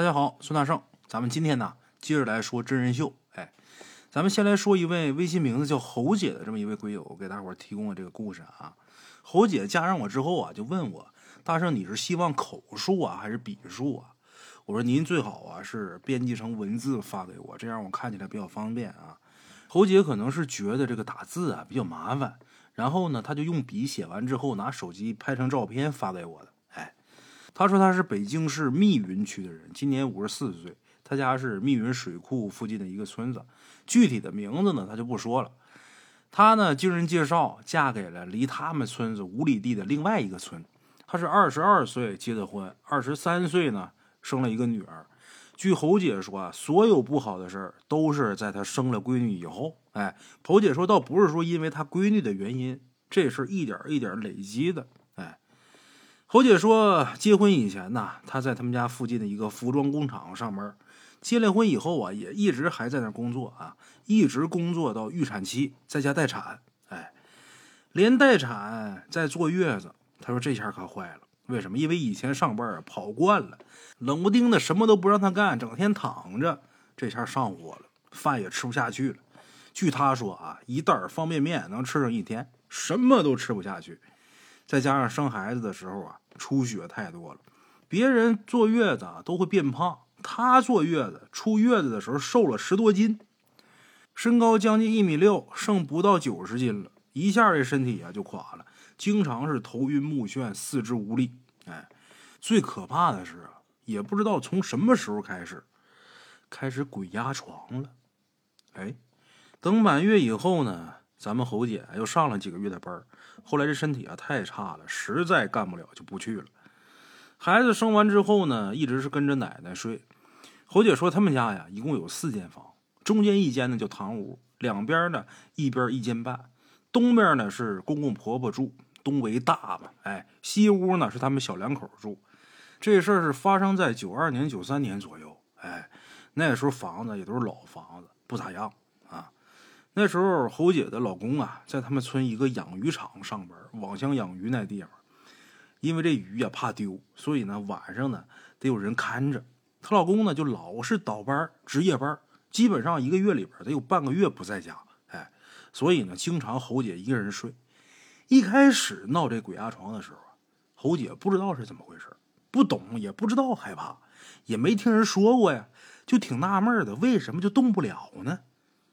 大家好，孙大圣，咱们今天呢接着来说真人秀。哎，咱们先来说一位微信名字叫侯姐的这么一位鬼友给大伙提供的这个故事啊。侯姐加上我之后啊，就问我大圣你是希望口述啊还是笔述啊？我说您最好啊是编辑成文字发给我，这样我看起来比较方便啊。侯姐可能是觉得这个打字啊比较麻烦，然后呢，她就用笔写完之后拿手机拍成照片发给我的。他说他是北京市密云区的人，今年五十四岁，他家是密云水库附近的一个村子，具体的名字呢他就不说了。他呢经人介绍嫁给了离他们村子五里地的另外一个村。他是二十二岁结的婚，二十三岁呢生了一个女儿。据侯姐说啊，所有不好的事儿都是在她生了闺女以后。哎，侯姐说倒不是说因为她闺女的原因，这是一点一点累积的。侯姐说，结婚以前呢，她在他们家附近的一个服装工厂上班。结了婚以后啊，也一直还在那工作啊，一直工作到预产期，在家待产。哎，连待产在坐月子。她说这下可坏了，为什么？因为以前上班啊跑惯了，冷不丁的什么都不让她干，整天躺着，这下上火了，饭也吃不下去了。据她说啊，一袋方便面能吃上一天，什么都吃不下去。再加上生孩子的时候啊，出血太多了，别人坐月子都会变胖，她坐月子出月子的时候瘦了十多斤，身高将近一米六，剩不到九十斤了，一下这身体啊就垮了，经常是头晕目眩、四肢无力。哎，最可怕的是啊，也不知道从什么时候开始，开始鬼压床了。哎，等满月以后呢？咱们侯姐又上了几个月的班后来这身体啊太差了，实在干不了就不去了。孩子生完之后呢，一直是跟着奶奶睡。侯姐说他们家呀一共有四间房，中间一间呢叫堂屋，两边呢一边一间半，东边呢是公公婆婆住，东为大嘛，哎，西屋呢是他们小两口住。这事儿是发生在九二年、九三年左右，哎，那时候房子也都是老房子，不咋样。那时候，侯姐的老公啊，在他们村一个养鱼场上班，网箱养鱼那地方。因为这鱼呀怕丢，所以呢晚上呢得有人看着。她老公呢就老是倒班值夜班，基本上一个月里边得有半个月不在家。哎，所以呢经常侯姐一个人睡。一开始闹这鬼压床的时候侯姐不知道是怎么回事，不懂也不知道害怕，也没听人说过呀，就挺纳闷的，为什么就动不了呢？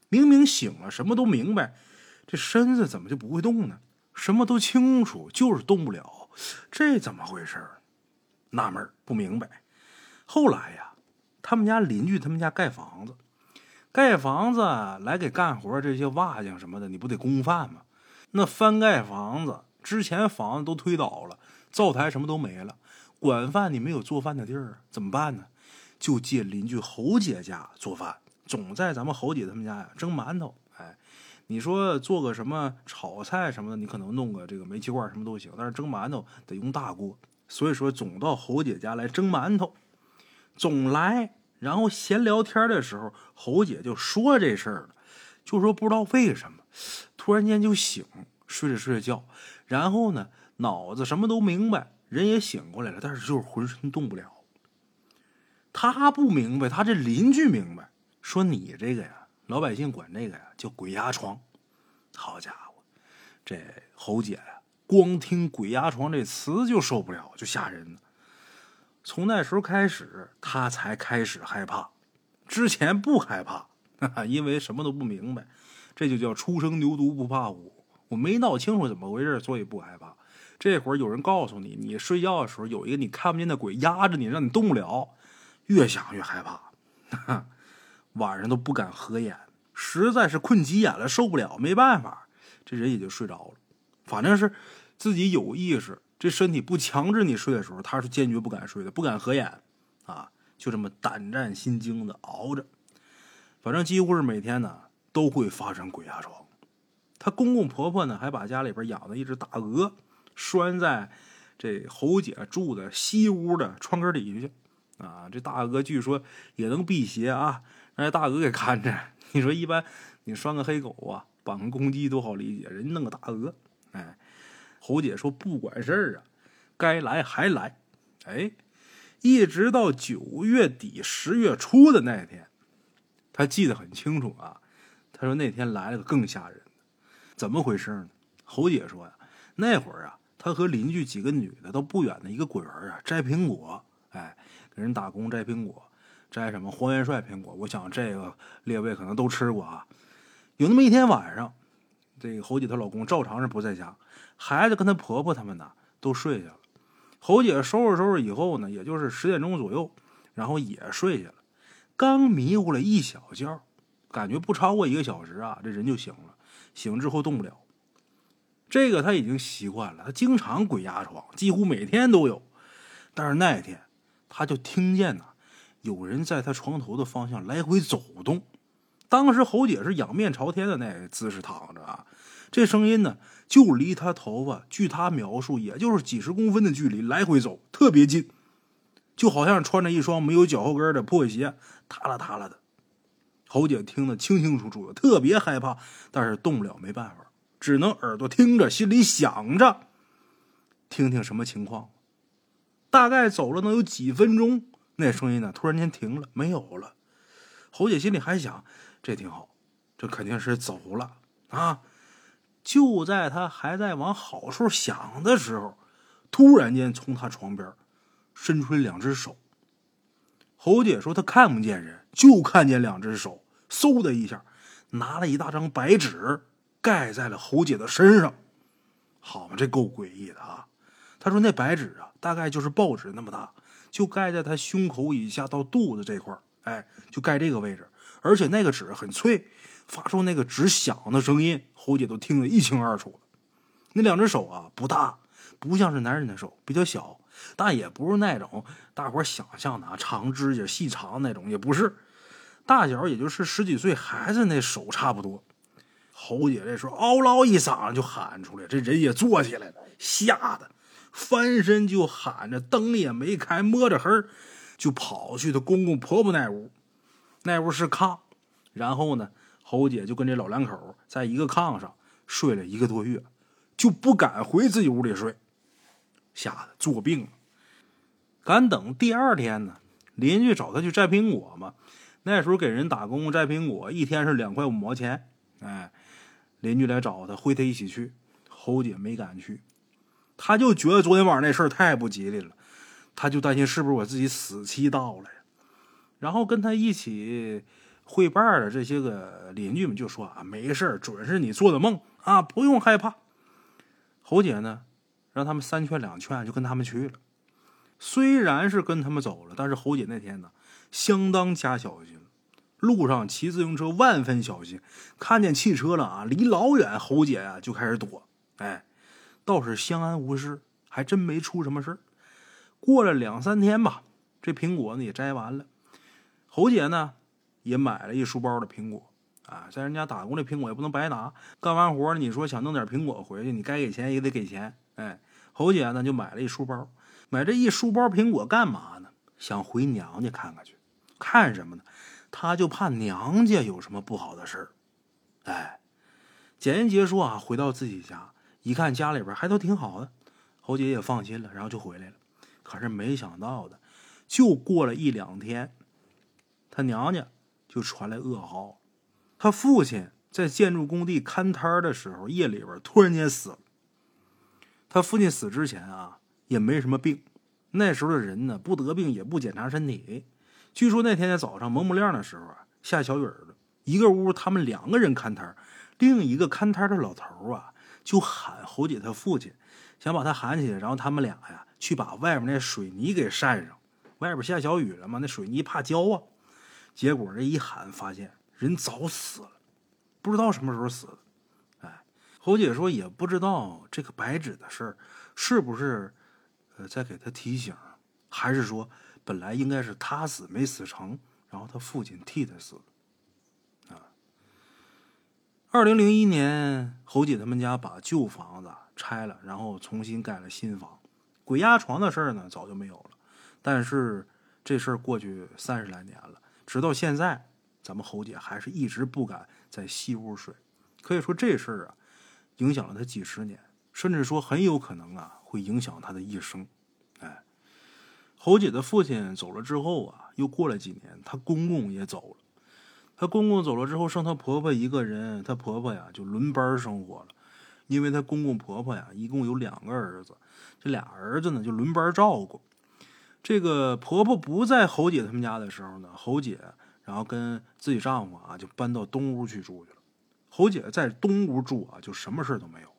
明明醒了，什么都明白，这身子怎么就不会动呢？什么都清楚，就是动不了，这怎么回事纳闷不明白。后来呀，他们家邻居他们家盖房子，盖房子来给干活这些瓦匠什么的，你不得供饭吗？那翻盖房子之前房子都推倒了，灶台什么都没了，管饭你没有做饭的地儿，怎么办呢？就借邻居侯姐家做饭。总在咱们侯姐他们家呀蒸馒头，哎，你说做个什么炒菜什么的，你可能弄个这个煤气罐什么都行，但是蒸馒头得用大锅，所以说总到侯姐家来蒸馒头，总来，然后闲聊天的时候，侯姐就说这事儿了，就说不知道为什么，突然间就醒，睡着睡着觉，然后呢脑子什么都明白，人也醒过来了，但是就是浑身动不了。他不明白，他这邻居明白。说你这个呀，老百姓管这个呀叫鬼压床。好家伙，这侯姐呀，光听“鬼压床”这词就受不了，就吓人。从那时候开始，她才开始害怕，之前不害怕，因为什么都不明白。这就叫初生牛犊不怕虎。我没闹清楚怎么回事，所以不害怕。这会儿有人告诉你，你睡觉的时候有一个你看不见的鬼压着你，让你动不了，越想越害怕。晚上都不敢合眼，实在是困急眼了，受不了，没办法，这人也就睡着了。反正是自己有意识，这身体不强制你睡的时候，他是坚决不敢睡的，不敢合眼，啊，就这么胆战心惊的熬着。反正几乎是每天呢都会发生鬼压床。他公公婆婆呢还把家里边养的一只大鹅拴在这侯姐住的西屋的窗根底下去，啊，这大鹅据说也能辟邪啊。让这大鹅给看着，你说一般你拴个黑狗啊，绑个公鸡都好理解，人弄个大鹅，哎，侯姐说不管事儿啊，该来还来，哎，一直到九月底十月初的那天，他记得很清楚啊。他说那天来了个更吓人的，怎么回事呢？侯姐说呀，那会儿啊，他和邻居几个女的到不远的一个果园啊摘苹果，哎，给人打工摘苹果，摘什么黄元帅苹果。我想这个列位可能都吃过啊。有那么一天晚上，这个侯姐她老公照常是不在家，孩子跟她婆婆他们呢都睡下了。侯姐收拾收拾以后呢，也就是十点钟左右，然后也睡下了。刚迷糊了一小觉，感觉不超过一个小时啊，这人就醒了。醒之后动不了，这个他已经习惯了，他经常鬼压床，几乎每天都有。但是那天，他就听见呐，有人在他床头的方向来回走动。当时侯姐是仰面朝天的那姿势躺着啊，这声音呢。就离他头发，据他描述，也就是几十公分的距离，来回走，特别近，就好像穿着一双没有脚后跟的破鞋，踏啦踏啦的。侯姐听得清清楚楚的，特别害怕，但是动不了，没办法，只能耳朵听着，心里想着，听听什么情况。大概走了能有几分钟，那声音呢，突然间停了，没有了。侯姐心里还想，这挺好，这肯定是走了啊。就在她还在往好处想的时候，突然间从她床边伸出两只手。侯姐说她看不见人，就看见两只手，嗖的一下拿了一大张白纸盖在了侯姐的身上。好嘛，这够诡异的啊！他说那白纸啊，大概就是报纸那么大，就盖在他胸口以下到肚子这块哎，就盖这个位置，而且那个纸很脆。发出那个纸响的声音，侯姐都听得一清二楚。那两只手啊，不大，不像是男人的手，比较小，但也不是那种大伙想象的啊，长指甲、细长那种，也不是，大小也就是十几岁孩子那手差不多。侯姐这时候嗷唠一嗓子就喊出来，这人也坐起来了，吓得翻身就喊着，灯也没开，摸着黑就跑去她公公婆婆那屋。那屋是炕，然后呢？侯姐就跟这老两口在一个炕上睡了一个多月，就不敢回自己屋里睡，吓得坐病了。敢等第二天呢？邻居找他去摘苹果嘛。那时候给人打工摘苹果，一天是两块五毛钱。哎，邻居来找他，会他一起去。侯姐没敢去，他就觉得昨天晚上那事儿太不吉利了，他就担心是不是我自己死期到了呀。然后跟他一起。会伴的这些个邻居们就说啊，没事准是你做的梦啊，不用害怕。侯姐呢，让他们三劝两劝，就跟他们去了。虽然是跟他们走了，但是侯姐那天呢，相当加小心，路上骑自行车万分小心，看见汽车了啊，离老远，侯姐啊就开始躲。哎，倒是相安无事，还真没出什么事过了两三天吧，这苹果呢也摘完了，侯姐呢。也买了一书包的苹果，啊，在人家打工，这苹果也不能白拿。干完活你说想弄点苹果回去，你该给钱也得给钱。哎，侯姐呢就买了一书包，买这一书包苹果干嘛呢？想回娘家看看去，看什么呢？她就怕娘家有什么不好的事儿。哎，简言结说啊，回到自己家一看，家里边还都挺好的，侯姐也放心了，然后就回来了。可是没想到的，就过了一两天，她娘家。就传来噩耗，他父亲在建筑工地看摊的时候，夜里边突然间死了。他父亲死之前啊，也没什么病。那时候的人呢，不得病也不检查身体。据说那天在早上蒙蒙亮的时候啊，下小雨了，一个屋他们两个人看摊另一个看摊的老头啊就喊侯姐她父亲，想把他喊起来，然后他们俩呀去把外面那水泥给扇上。外边下小雨了嘛，那水泥怕浇啊。结果这一喊，发现人早死了，不知道什么时候死的。哎，侯姐说也不知道这个白纸的事儿是不是呃在给他提醒，还是说本来应该是他死没死成，然后他父亲替他死了。二零零一年，侯姐他们家把旧房子拆了，然后重新盖了新房。鬼压床的事儿呢，早就没有了。但是这事儿过去三十来年了。直到现在，咱们侯姐还是一直不敢在西屋睡。可以说这事儿啊，影响了她几十年，甚至说很有可能啊，会影响她的一生。哎，侯姐的父亲走了之后啊，又过了几年，她公公也走了。她公公走了之后，剩她婆婆一个人，她婆婆呀就轮班生活了。因为她公公婆婆呀一共有两个儿子，这俩儿子呢就轮班照顾。这个婆婆不在侯姐他们家的时候呢，侯姐然后跟自己丈夫啊就搬到东屋去住去了。侯姐在东屋住啊，就什么事都没有。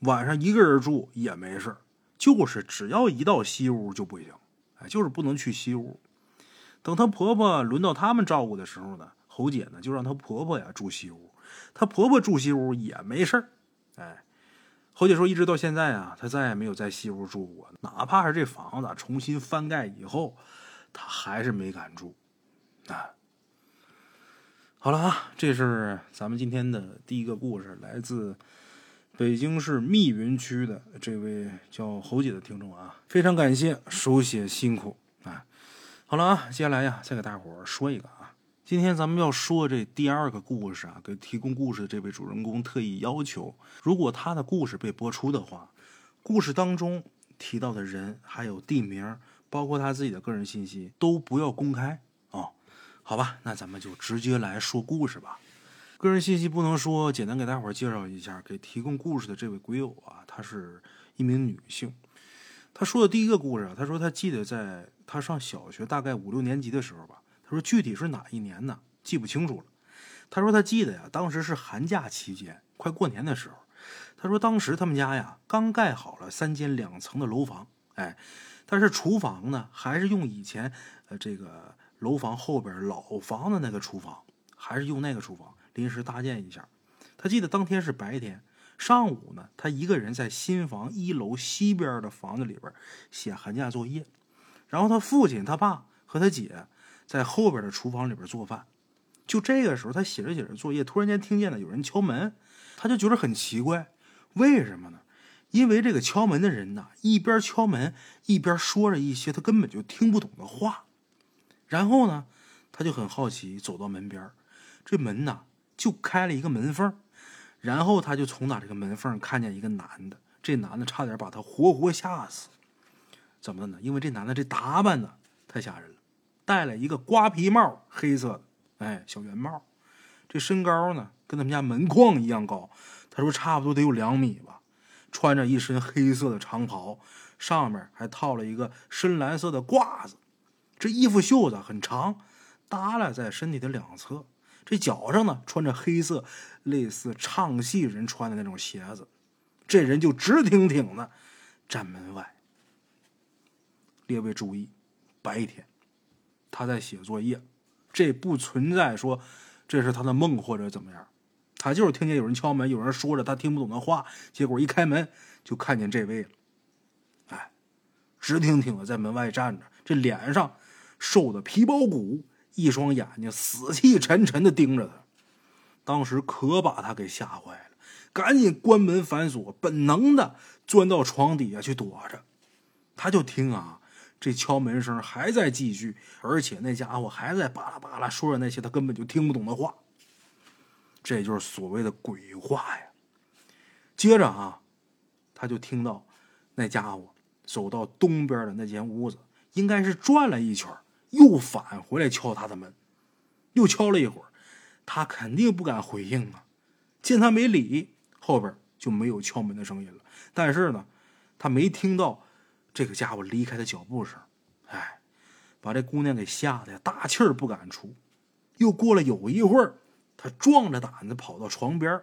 晚上一个人住也没事就是只要一到西屋就不行，哎，就是不能去西屋。等她婆婆轮到他们照顾的时候呢，侯姐呢就让她婆婆呀住西屋，她婆婆住西屋也没事哎，侯姐说一直到现在啊，她再也没有在西屋住过，哪怕是这房子重新翻盖以后，她还是没敢住。啊，好了啊，这是咱们今天的第一个故事，来自。北京市密云区的这位叫侯姐的听众啊，非常感谢手写辛苦啊！好了啊，接下来呀，再给大伙儿说一个，今天咱们要说这第二个故事啊，给提供故事的这位主人公特意要求，如果他的故事被播出的话，故事当中提到的人还有地名，包括他自己的个人信息都不要公开啊。好吧，那咱们就直接来说故事吧。个人信息不能说，简单给大伙儿介绍一下。给提供故事的这位鬼友啊，她是一名女性。她说的第一个故事啊，她说她记得在她上小学大概五六年级的时候吧。他说具体是哪一年呢？记不清楚了。他说他记得呀，当时是寒假期间，快过年的时候。他说当时他们家呀刚盖好了三间两层的楼房，哎，但是厨房呢还是用以前呃这个楼房后边老房的那个厨房，还是用那个厨房。临时搭建一下，他记得当天是白天，上午呢，他一个人在新房一楼西边的房子里边写寒假作业，然后他父亲、他爸和他姐在后边的厨房里边做饭。就这个时候，他写着写着作业，突然间听见了有人敲门，他就觉得很奇怪，为什么呢？因为这个敲门的人呢，一边敲门一边说着一些他根本就听不懂的话。然后呢，他就很好奇，走到门边这门呢。就开了一个门缝，然后他就从哪这个门缝看见一个男的，这男的差点把他活活吓死。怎么的呢？因为这男的这打扮呢太吓人了，戴了一个瓜皮帽，黑色的，哎，小圆帽。这身高呢跟他们家门框一样高，他说差不多得有两米吧。穿着一身黑色的长袍，上面还套了一个深蓝色的褂子，这衣服袖子很长，耷拉在身体的两侧。这脚上呢，穿着黑色，类似唱戏人穿的那种鞋子。这人就直挺挺的站门外。列位注意，白天他在写作业，这不存在说这是他的梦或者怎么样。他就是听见有人敲门，有人说着他听不懂的话，结果一开门就看见这位了。哎，直挺挺的在门外站着，这脸上瘦的皮包骨。一双眼睛死气沉沉的盯着他，当时可把他给吓坏了，赶紧关门反锁，本能的钻到床底下去躲着。他就听啊，这敲门声还在继续，而且那家伙还在巴拉巴拉说着那些他根本就听不懂的话。这就是所谓的鬼话呀。接着啊，他就听到那家伙走到东边的那间屋子，应该是转了一圈。又返回来敲他的门，又敲了一会儿，他肯定不敢回应啊。见他没理，后边就没有敲门的声音了。但是呢，他没听到这个家伙离开的脚步声。哎，把这姑娘给吓得呀大气儿不敢出。又过了有一会儿，他壮着胆子跑到床边，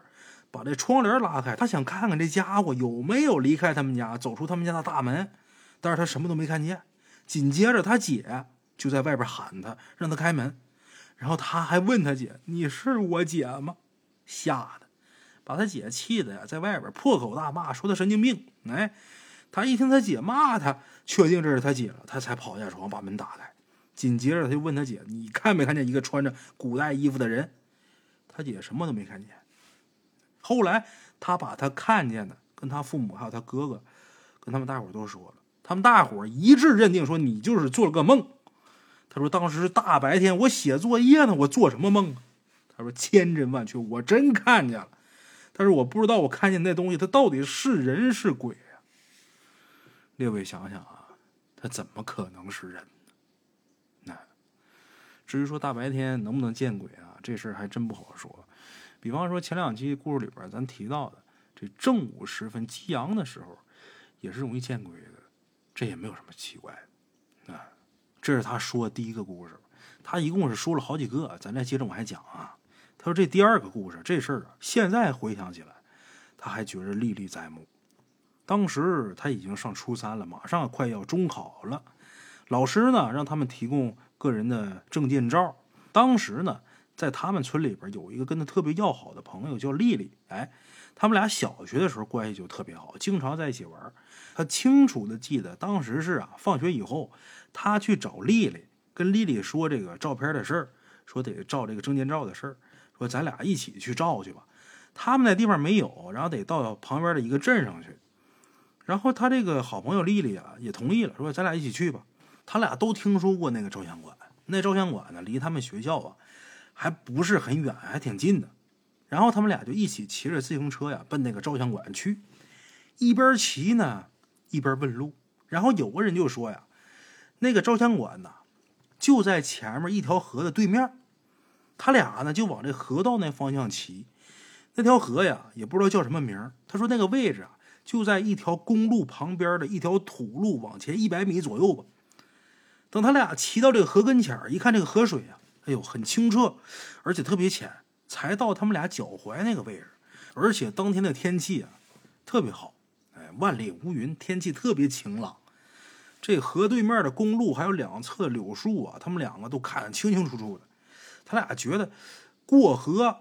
把这窗帘拉开，他想看看这家伙有没有离开他们家，走出他们家的大门。但是他什么都没看见。紧接着，他姐。就在外边喊他，让他开门，然后他还问他姐：“你是我姐吗？”吓得把他姐气的呀，在外边破口大骂，说他神经病。哎，他一听他姐骂他，确定这是他姐了，他才跑下床把门打开。紧接着他就问他姐：“你看没看见一个穿着古代衣服的人？”他姐什么都没看见。后来他把他看见的跟他父母还有他哥哥，跟他们大伙都说了，他们大伙一致认定说你就是做了个梦。他说：“当时大白天，我写作业呢，我做什么梦？”他说：“千真万确，我真看见了。但是我不知道我看见那东西，它到底是人是鬼？”列位想想啊，他怎么可能是人呢？那至于说大白天能不能见鬼啊，这事儿还真不好说。比方说前两期故事里边咱提到的，这正午时分激阳的时候，也是容易见鬼的，这也没有什么奇怪的。啊，这是他说的第一个故事，他一共是说了好几个，咱再接着往下讲啊。他说这第二个故事，这事儿啊，现在回想起来，他还觉着历历在目。当时他已经上初三了，马上快要中考了。老师呢，让他们提供个人的证件照。当时呢，在他们村里边有一个跟他特别要好的朋友，叫丽丽。哎，他们俩小学的时候关系就特别好，经常在一起玩。他清楚的记得，当时是啊，放学以后，他去找丽丽，跟丽丽说这个照片的事儿，说得照这个证件照的事儿，说咱俩一起去照去吧。他们那地方没有，然后得到旁边的一个镇上去。然后他这个好朋友丽丽啊也同意了，说咱俩一起去吧。他俩都听说过那个照相馆，那照相馆呢离他们学校啊还不是很远，还挺近的。然后他们俩就一起骑着自行车呀奔那个照相馆去，一边骑呢一边问路。然后有个人就说呀，那个照相馆呢就在前面一条河的对面。他俩呢就往这河道那方向骑，那条河呀也不知道叫什么名他说那个位置啊。就在一条公路旁边的一条土路往前一百米左右吧。等他俩骑到这个河跟前一看这个河水啊，哎呦，很清澈，而且特别浅，才到他们俩脚踝那个位置。而且当天的天气啊，特别好，哎，万里无云，天气特别晴朗。这河对面的公路还有两侧柳树啊，他们两个都看得清清楚楚的。他俩觉得过河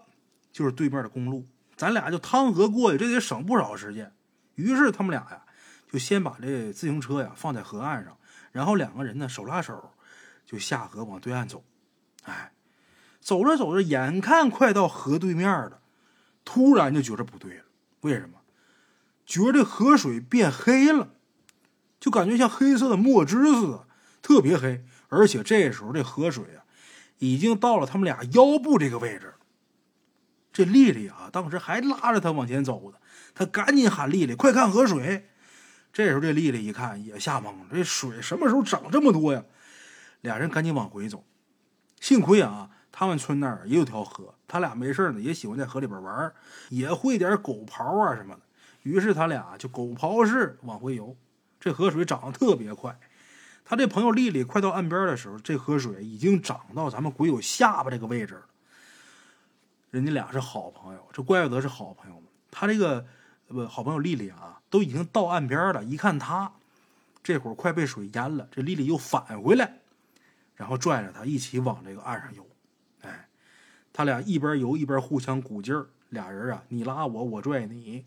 就是对面的公路，咱俩就趟河过去，这得省不少时间。于是他们俩呀，就先把这自行车呀放在河岸上，然后两个人呢手拉手，就下河往对岸走。哎，走着走着，眼看快到河对面了，突然就觉着不对了。为什么？觉着河水变黑了，就感觉像黑色的墨汁似的，特别黑。而且这时候这河水啊，已经到了他们俩腰部这个位置。这丽丽啊，当时还拉着他往前走呢。他赶紧喊丽丽，快看河水！这时候这丽丽一看也吓懵了，这水什么时候涨这么多呀？俩人赶紧往回走。幸亏啊，他们村那儿也有条河，他俩没事呢，也喜欢在河里边玩，也会点狗刨啊什么的。于是他俩就狗刨式往回游。这河水涨得特别快。他这朋友丽丽快到岸边的时候，这河水已经涨到咱们鬼友下巴这个位置了。人家俩是好朋友，这怪不得是好朋友们。他这个。不，好朋友丽丽啊，都已经到岸边了。一看他，这会儿快被水淹了。这丽丽又返回来，然后拽着他一起往这个岸上游。哎，他俩一边游一边互相鼓劲儿，俩人啊，你拉我，我拽你，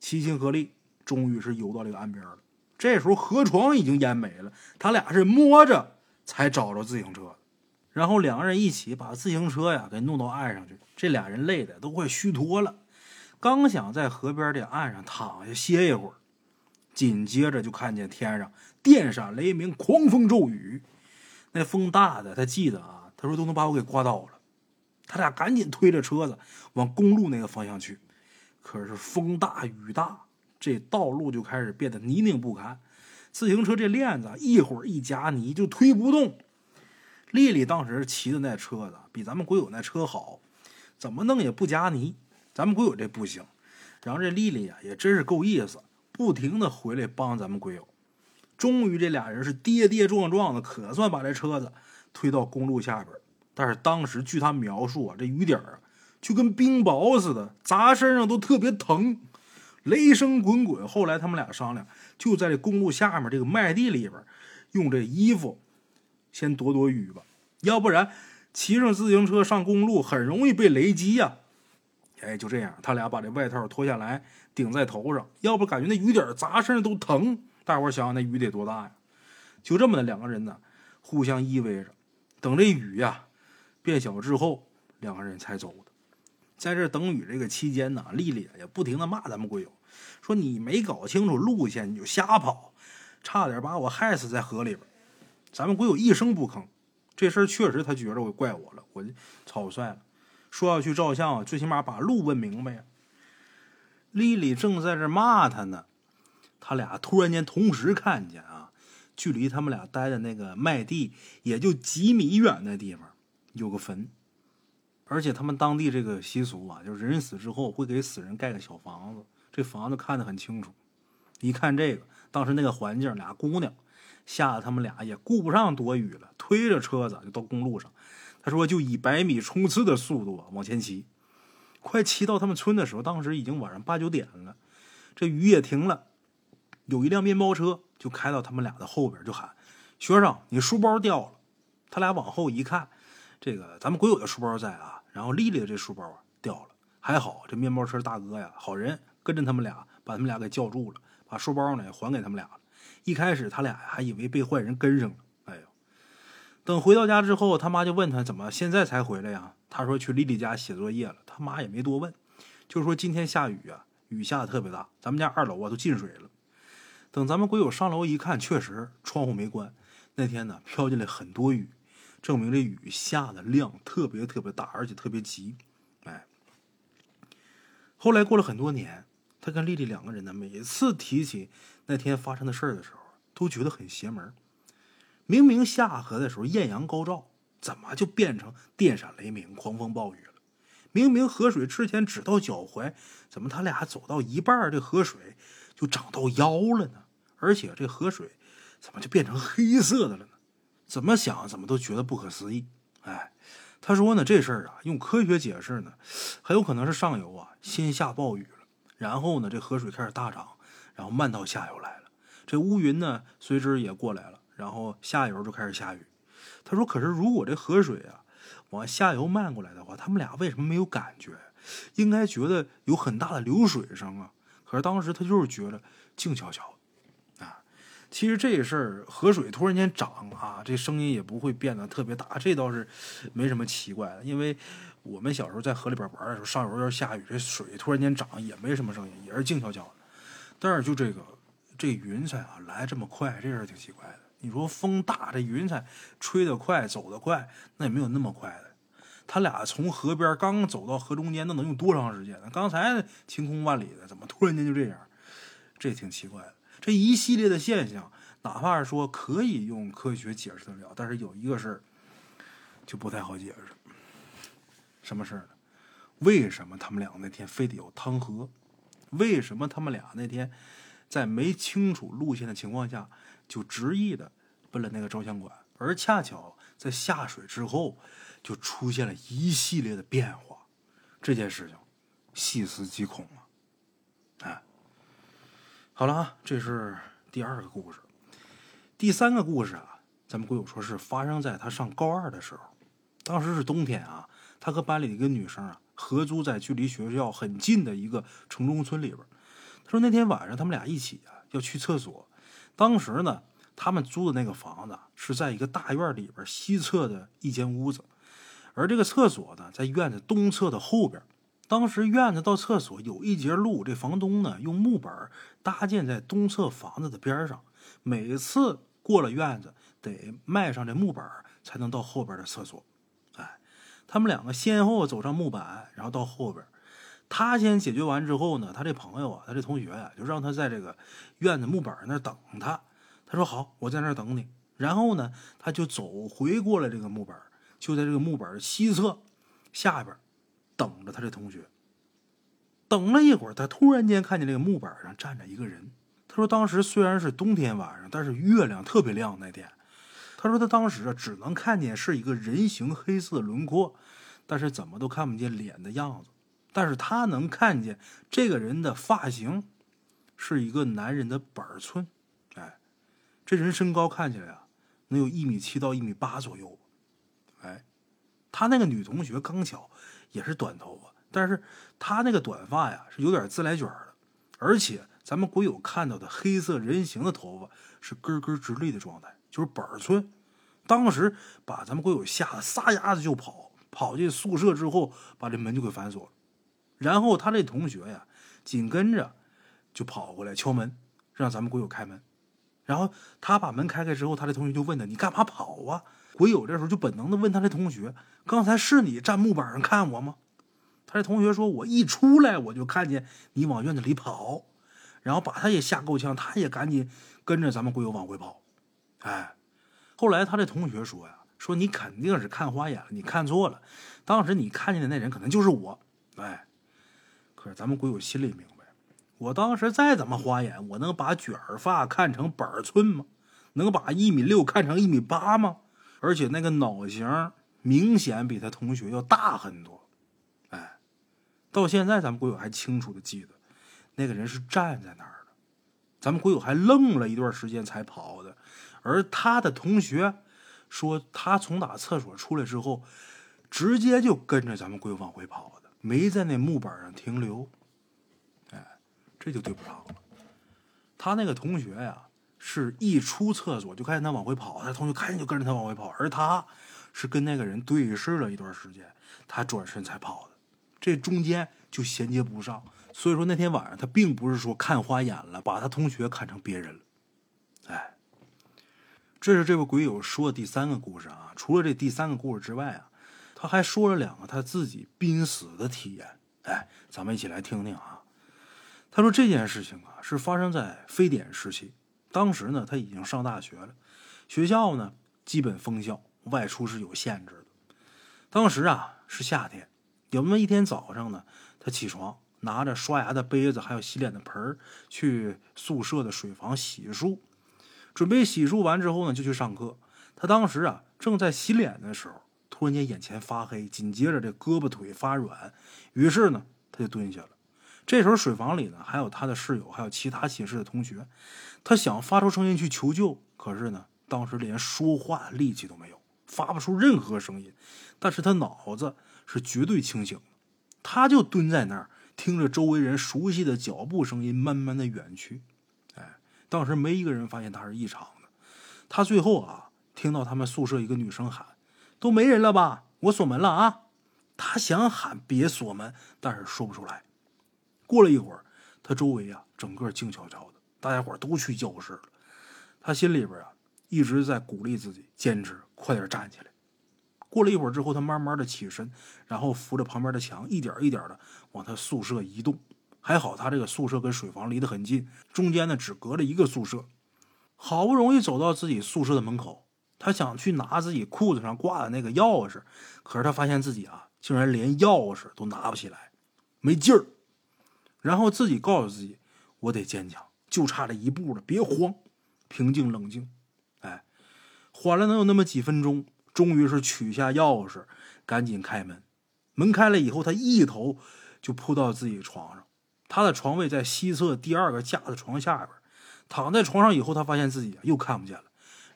齐心合力，终于是游到这个岸边了。这时候河床已经淹没了，他俩是摸着才找着自行车，然后两个人一起把自行车呀给弄到岸上去。这俩人累的都快虚脱了。刚想在河边的岸上躺下歇一会儿，紧接着就看见天上电闪雷鸣、狂风骤雨。那风大的，他记得啊，他说都能把我给刮倒了。他俩赶紧推着车子往公路那个方向去。可是风大雨大，这道路就开始变得泥泞不堪。自行车这链子一会儿一夹泥就推不动。丽丽当时骑的那车子比咱们国有那车好，怎么弄也不夹泥。咱们鬼友这不行，然后这丽丽呀也真是够意思，不停的回来帮咱们鬼友。终于这俩人是跌跌撞撞的，可算把这车子推到公路下边。但是当时据他描述啊，这雨点啊就跟冰雹似的，砸身上都特别疼，雷声滚滚。后来他们俩商量，就在这公路下面这个麦地里边，用这衣服先躲躲雨吧，要不然骑上自行车上公路很容易被雷击呀。哎，就这样，他俩把这外套脱下来顶在头上，要不感觉那雨点砸身上都疼。大伙想想，那雨得多大呀？就这么的两个人呢，互相依偎着，等这雨呀变小之后，两个人才走的。在这等雨这个期间呢，丽丽也不停的骂咱们鬼友，说你没搞清楚路线你就瞎跑，差点把我害死在河里边。咱们鬼友一声不吭，这事儿确实他觉着我怪我了，我草率了。说要去照相，最起码把路问明白呀。丽丽正在这骂他呢，他俩突然间同时看见啊，距离他们俩待的那个麦地也就几米远的地方有个坟，而且他们当地这个习俗啊，就是人死之后会给死人盖个小房子，这房子看得很清楚。一看这个，当时那个环境，俩姑娘吓得他们俩也顾不上躲雨了，推着车子就到公路上。他说：“就以百米冲刺的速度啊往前骑。”快骑到他们村的时候，当时已经晚上八九点了，这雨也停了。有一辆面包车就开到他们俩的后边，就喊：“学生，你书包掉了。”他俩往后一看，这个咱们鬼友的书包在啊，然后丽丽的这书包掉了。还好这面包车大哥呀，好人，跟着他们俩把他们俩给叫住了。把书包呢还给他们俩了。一开始他俩还以为被坏人跟上了。哎呦，等回到家之后，他妈就问他怎么现在才回来呀？他说去丽丽家写作业了。他妈也没多问，就说今天下雨啊，雨下的特别大，咱们家二楼啊都进水了。等咱们鬼友上楼一看，确实窗户没关。那天呢飘进来很多雨，证明这雨下的量特别特别大，而且特别急。哎，后来过了很多年。他跟丽丽两个人呢，每次提起那天发生的事儿的时候，都觉得很邪门。明明下河的时候艳阳高照，怎么就变成电闪雷鸣、狂风暴雨了？明明河水之前只到脚踝，怎么他俩走到一半，这河水就涨到腰了呢？而且这河水怎么就变成黑色的了呢？怎么想怎么都觉得不可思议。哎，他说呢，这事儿啊，用科学解释呢，很有可能是上游啊先下暴雨了。然后呢，这河水开始大涨，然后漫到下游来了。这乌云呢，随之也过来了。然后下游就开始下雨。他说：“可是如果这河水啊往下游漫过来的话，他们俩为什么没有感觉？应该觉得有很大的流水声啊。可是当时他就是觉得静悄悄的啊。其实这事儿，河水突然间涨啊，这声音也不会变得特别大，这倒是没什么奇怪的，因为。”我们小时候在河里边玩的时候，上游要是下雨，这水突然间涨，也没什么声音，也是静悄悄的。但是就这个这云彩啊，来这么快，这事挺奇怪的。你说风大，这云彩吹得快，走得快，那也没有那么快的。他俩从河边刚走到河中间，那能用多长时间呢？刚才晴空万里的，怎么突然间就这样？这挺奇怪的。这一系列的现象，哪怕是说可以用科学解释得了，但是有一个事儿就不太好解释。什么事儿呢？为什么他们俩那天非得要趟河？为什么他们俩那天在没清楚路线的情况下就执意的奔了那个照相馆？而恰巧在下水之后就出现了一系列的变化。这件事情细思极恐啊！哎，好了啊，这是第二个故事。第三个故事啊，咱们鬼友说是发生在他上高二的时候，当时是冬天啊。他和班里的一个女生啊，合租在距离学校很近的一个城中村里边。他说那天晚上他们俩一起啊要去厕所。当时呢，他们租的那个房子是在一个大院里边西侧的一间屋子，而这个厕所呢在院子东侧的后边。当时院子到厕所有一节路，这房东呢用木板搭建在东侧房子的边上，每次过了院子得迈上这木板才能到后边的厕所。他们两个先后走上木板，然后到后边。他先解决完之后呢，他这朋友啊，他这同学呀，就让他在这个院子木板那等他。他说：“好，我在那等你。”然后呢，他就走回过来这个木板，就在这个木板西侧下边等着他这同学。等了一会儿，他突然间看见这个木板上站着一个人。他说：“当时虽然是冬天晚上，但是月亮特别亮那天。”他说：“他当时啊，只能看见是一个人形黑色的轮廓，但是怎么都看不见脸的样子。但是他能看见这个人的发型是一个男人的板寸。哎，这人身高看起来啊，能有一米七到一米八左右。哎，他那个女同学刚巧也是短头发，但是他那个短发呀是有点自来卷的，而且咱们鬼友看到的黑色人形的头发是根根直立的状态。”就是板寸，当时把咱们鬼友吓得撒丫子就跑，跑进宿舍之后，把这门就给反锁了。然后他这同学呀，紧跟着就跑过来敲门，让咱们鬼友开门。然后他把门开开之后，他这同学就问他：“你干嘛跑啊？”鬼友这时候就本能的问他这同学：“刚才是你站木板上看我吗？”他这同学说：“我一出来我就看见你往院子里跑，然后把他也吓够呛，他也赶紧跟着咱们鬼友往回跑。”哎，后来他的同学说呀，说你肯定是看花眼了，你看错了，当时你看见的那人可能就是我。哎，可是咱们鬼友心里明白，我当时再怎么花眼，我能把卷发看成板寸吗？能把一米六看成一米八吗？而且那个脑型明显比他同学要大很多。哎，到现在咱们鬼友还清楚的记得，那个人是站在那儿。咱们鬼友还愣了一段时间才跑的。而他的同学说，他从打厕所出来之后，直接就跟着咱们鬼友往回跑的，没在那木板上停留。哎，这就对不上了。他那个同学呀。是一出厕所就看见他往回跑，他同学看见就跟着他往回跑，而他是跟那个人对视了一段时间，他转身才跑的，这中间就衔接不上。所以说那天晚上他并不是说看花眼了，把他同学看成别人了。哎，这是这位鬼友说的第三个故事啊。除了这第三个故事之外啊，他还说了两个他自己濒死的体验。哎，咱们一起来听听啊。他说这件事情啊是发生在非典时期。当时呢，他已经上大学了，学校呢基本封校，外出是有限制的。当时啊是夏天，有那么一天早上呢，他起床，拿着刷牙的杯子，还有洗脸的盆儿，去宿舍的水房洗漱。准备洗漱完之后呢，就去上课。他当时啊正在洗脸的时候，突然间眼前发黑，紧接着这胳膊腿发软，于是呢他就蹲下了。这时候水房里呢还有他的室友，还有其他寝室的同学。他想发出声音去求救，可是呢，当时连说话力气都没有，发不出任何声音。但是他脑子是绝对清醒的，他就蹲在那儿，听着周围人熟悉的脚步声音慢慢的远去。哎，当时没一个人发现他是异常的。他最后啊，听到他们宿舍一个女生喊：“都没人了吧？我锁门了啊！”他想喊别锁门，但是说不出来。过了一会儿，他周围啊，整个静悄悄的。大家伙都去教室了，他心里边啊一直在鼓励自己坚持，快点站起来。过了一会儿之后，他慢慢的起身，然后扶着旁边的墙，一点一点的往他宿舍移动。还好他这个宿舍跟水房离得很近，中间呢只隔着一个宿舍。好不容易走到自己宿舍的门口，他想去拿自己裤子上挂的那个钥匙，可是他发现自己啊竟然连钥匙都拿不起来，没劲儿。然后自己告诉自己，我得坚强。就差这一步了，别慌，平静冷静。哎，缓了能有那么几分钟，终于是取下钥匙，赶紧开门。门开了以后，他一头就扑到自己床上。他的床位在西侧第二个架子床下边。躺在床上以后，他发现自己又看不见了，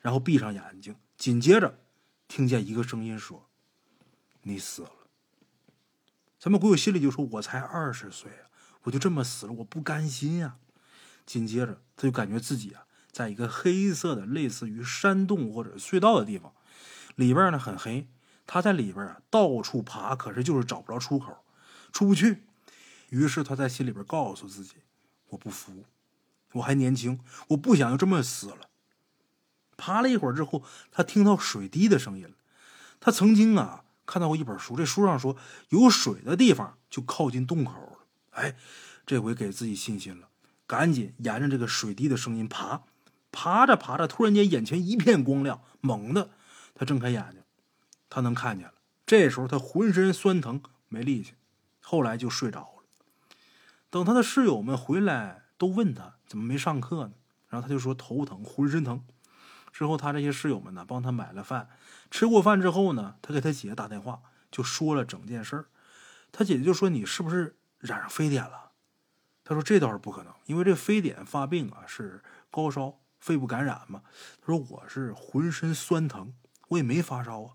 然后闭上眼睛，紧接着听见一个声音说：“你死了。”咱们鬼友心里就说：“我才二十岁啊，我就这么死了，我不甘心呀。”紧接着，他就感觉自己啊，在一个黑色的类似于山洞或者隧道的地方，里边呢很黑。他在里边啊到处爬，可是就是找不着出口，出不去。于是他在心里边告诉自己：“我不服，我还年轻，我不想就这么死了。”爬了一会儿之后，他听到水滴的声音了。他曾经啊看到过一本书，这书上说有水的地方就靠近洞口了。哎，这回给自己信心了。赶紧沿着这个水滴的声音爬，爬着爬着，突然间眼前一片光亮，猛的他睁开眼睛，他能看见了。这时候他浑身酸疼，没力气，后来就睡着了。等他的室友们回来，都问他怎么没上课呢？然后他就说头疼，浑身疼。之后他这些室友们呢，帮他买了饭，吃过饭之后呢，他给他姐打电话，就说了整件事儿。他姐姐就说：“你是不是染上非典了？”他说：“这倒是不可能，因为这非典发病啊是高烧、肺部感染嘛。”他说：“我是浑身酸疼，我也没发烧啊。”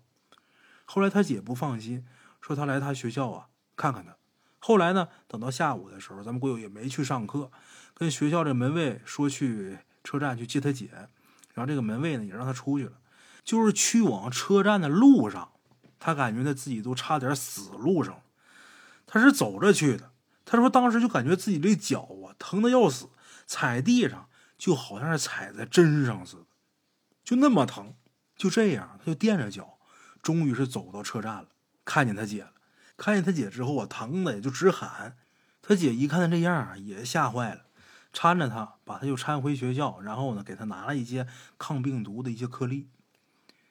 后来他姐不放心，说他来他学校啊看看他。后来呢，等到下午的时候，咱们国友也没去上课，跟学校这门卫说去车站去接他姐，然后这个门卫呢也让他出去了。就是去往车站的路上，他感觉他自己都差点死路上。他是走着去的。他说：“当时就感觉自己这脚啊疼的要死，踩地上就好像是踩在针上似的，就那么疼。就这样，他就垫着脚，终于是走到车站了，看见他姐了。看见他姐之后啊，疼的也就直喊。他姐一看他这样，也吓坏了，搀着他，把他又搀回学校，然后呢，给他拿了一些抗病毒的一些颗粒。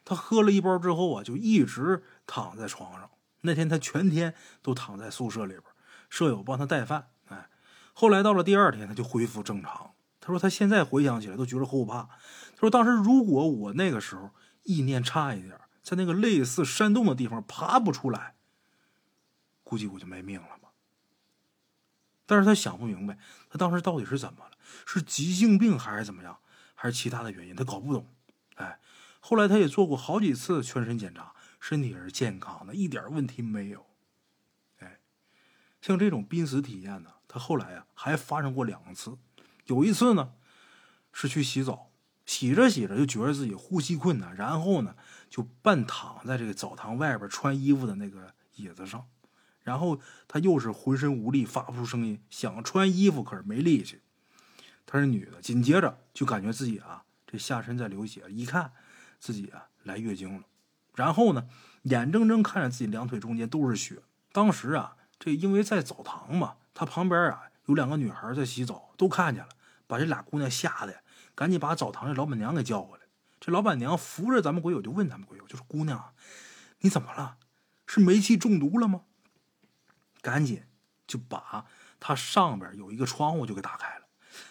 他喝了一包之后啊，就一直躺在床上。那天他全天都躺在宿舍里边，舍友帮他带饭。哎，后来到了第二天，他就恢复正常。他说他现在回想起来都觉得后怕。他说当时如果我那个时候意念差一点，在那个类似山洞的地方爬不出来，估计我就没命了。但是他想不明白，他当时到底是怎么了？是急性病还是怎么样？还是其他的原因？他搞不懂。哎，后来他也做过好几次全身检查，身体是健康的，一点问题没有。哎，像这种濒死体验呢，他后来啊还发生过两次。有一次呢，是去洗澡，洗着洗着就觉得自己呼吸困难，然后呢就半躺在这个澡堂外边穿衣服的那个椅子上。然后他又是浑身无力，发不出声音，想穿衣服可是没力气。她是女的，紧接着就感觉自己啊这下身在流血，一看自己啊来月经了。然后呢，眼睁睁看着自己两腿中间都是血。当时啊，这因为在澡堂嘛，他旁边啊有两个女孩在洗澡，都看见了，把这俩姑娘吓得赶紧把澡堂的老板娘给叫过来。这老板娘扶着咱们鬼友就问咱们鬼友，就说：“姑娘，你怎么了？是煤气中毒了吗？”赶紧就把他上边有一个窗户就给打开了，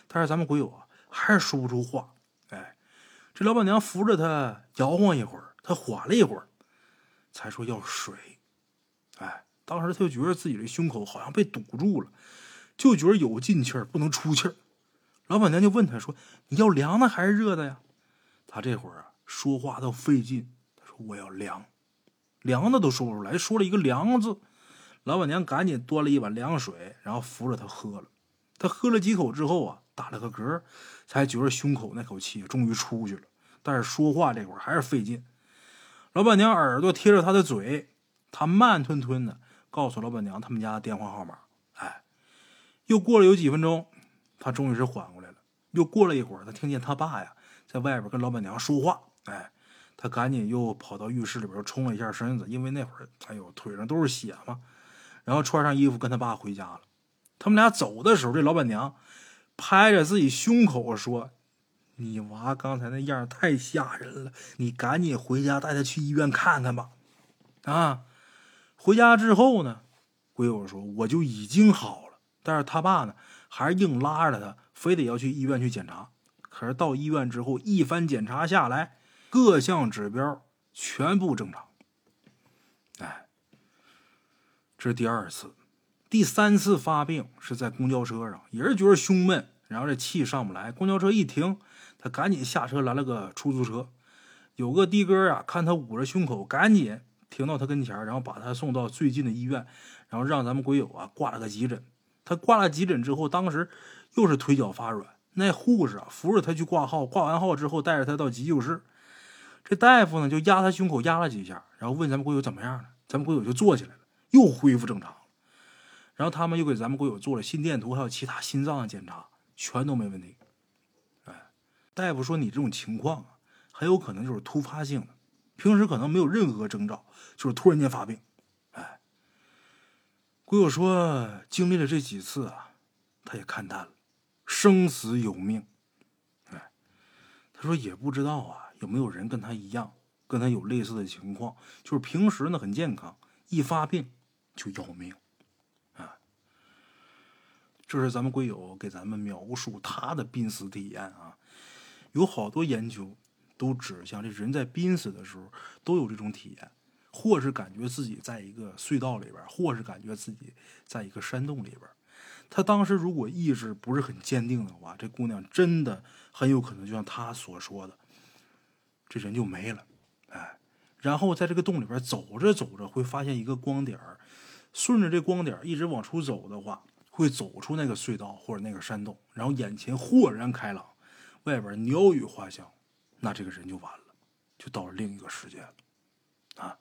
但是咱们鬼友啊还是说不出话。哎，这老板娘扶着他摇晃一会儿，他缓了一会儿，才说要水。哎，当时他就觉得自己的胸口好像被堵住了，就觉得有进气儿不能出气儿。老板娘就问他说：“你要凉的还是热的呀？”他这会儿啊说话都费劲，他说：“我要凉，凉的都说不出来，说了一个凉字。”老板娘赶紧端了一碗凉水，然后扶着他喝了。他喝了几口之后啊，打了个嗝，才觉得胸口那口气终于出去了。但是说话这会儿还是费劲。老板娘耳朵贴着他的嘴，他慢吞吞的告诉老板娘他们家的电话号码。哎，又过了有几分钟，他终于是缓过。又过了一会儿，他听见他爸呀在外边跟老板娘说话。哎，他赶紧又跑到浴室里边冲了一下身子，因为那会儿哎呦腿上都是血嘛。然后穿上衣服跟他爸回家了。他们俩走的时候，这老板娘拍着自己胸口说：“你娃刚才那样太吓人了，你赶紧回家带他去医院看看吧。”啊，回家之后呢，鬼友说我就已经好了，但是他爸呢还是硬拉着他，非得要去医院去检查。可是到医院之后，一番检查下来，各项指标全部正常。这是第二次，第三次发病是在公交车上，也是觉得胸闷，然后这气上不来。公交车一停，他赶紧下车拦了个出租车。有个的哥啊，看他捂着胸口，赶紧停到他跟前，然后把他送到最近的医院，然后让咱们鬼友啊挂了个急诊。他挂了急诊之后，当时又是腿脚发软，那护士啊扶着他去挂号，挂完号之后带着他到急救室。这大夫呢就压他胸口压了几下，然后问咱们鬼友怎么样了，咱们鬼友就坐起来了。又恢复正常，然后他们又给咱们国友做了心电图，还有其他心脏的检查，全都没问题。哎，大夫说你这种情况啊，很有可能就是突发性的，平时可能没有任何征兆，就是突然间发病。哎，鬼友说经历了这几次啊，他也看淡了，生死有命。哎，他说也不知道啊，有没有人跟他一样，跟他有类似的情况，就是平时呢很健康，一发病。就要命，啊！这是咱们贵友给咱们描述他的濒死体验啊。有好多研究都指向，这人在濒死的时候都有这种体验，或是感觉自己在一个隧道里边，或是感觉自己在一个山洞里边。他当时如果意志不是很坚定的话，这姑娘真的很有可能就像他所说的，这人就没了，哎。然后在这个洞里边走着走着，会发现一个光点儿。顺着这光点一直往出走的话，会走出那个隧道或者那个山洞，然后眼前豁然开朗，外边鸟语花香，那这个人就完了，就到了另一个世界了，啊！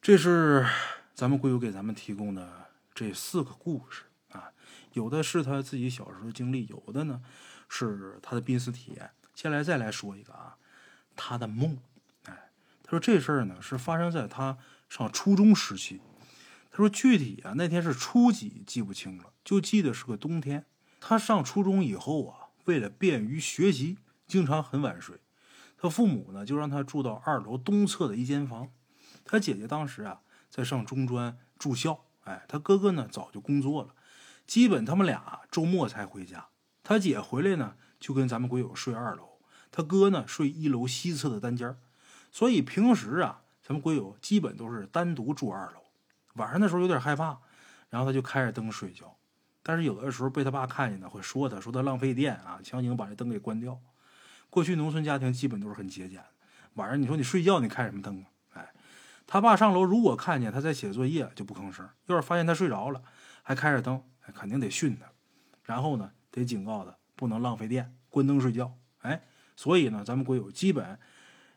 这是咱们贵友给咱们提供的这四个故事啊，有的是他自己小时候经历，有的呢是他的濒死体验。先来再来说一个啊，他的梦，哎，他说这事儿呢是发生在他上初中时期。他说：“具体啊，那天是初几记不清了，就记得是个冬天。他上初中以后啊，为了便于学习，经常很晚睡。他父母呢，就让他住到二楼东侧的一间房。他姐姐当时啊，在上中专住校。哎，他哥哥呢，早就工作了，基本他们俩周末才回家。他姐回来呢，就跟咱们鬼友睡二楼，他哥呢睡一楼西侧的单间所以平时啊，咱们鬼友基本都是单独住二楼。晚上的时候有点害怕，然后他就开着灯睡觉。但是有的时候被他爸看见呢，会说他，说他浪费电啊，强行把这灯给关掉。过去农村家庭基本都是很节俭。晚上你说你睡觉你开什么灯啊？他爸上楼如果看见他在写作业就不吭声，要是发现他睡着了还开着灯，肯定得训他，然后呢得警告他不能浪费电，关灯睡觉。哎，所以呢咱们国友基本